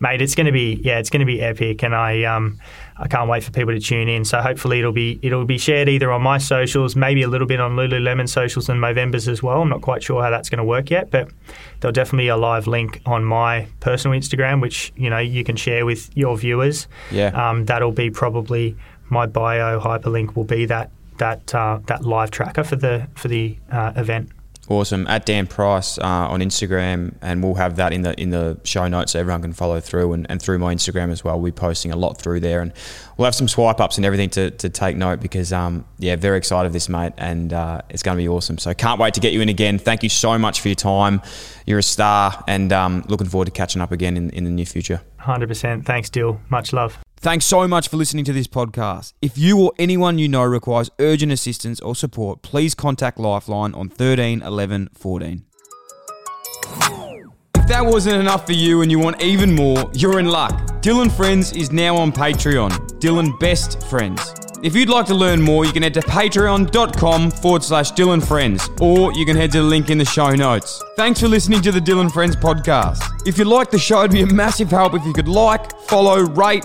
mate it's going to be yeah it's going to be epic and I um, I can't wait for people to tune in. So hopefully it'll be it'll be shared either on my socials, maybe a little bit on Lululemon socials and Movember's as well. I'm not quite sure how that's going to work yet, but there'll definitely be a live link on my personal Instagram, which you know you can share with your viewers. Yeah, um, that'll be probably my bio hyperlink will be that that uh, that live tracker for the for the uh, event. Awesome. At Dan Price uh, on Instagram, and we'll have that in the in the show notes so everyone can follow through, and, and through my Instagram as well. We're posting a lot through there, and we'll have some swipe ups and everything to, to take note because, um, yeah, very excited of this, mate, and uh, it's going to be awesome. So can't wait to get you in again. Thank you so much for your time. You're a star, and um, looking forward to catching up again in, in the near future. 100%. Thanks, Dill. Much love. Thanks so much for listening to this podcast. If you or anyone you know requires urgent assistance or support, please contact Lifeline on 13 11 14. If that wasn't enough for you and you want even more, you're in luck. Dyl and Friends is now on Patreon. Dylan Best Friends. If you'd like to learn more, you can head to patreon.com forward slash Dyl and Friends, or you can head to the link in the show notes. Thanks for listening to the Dyl and Friends podcast. If you like the show, it'd be a massive help if you could like, follow, rate,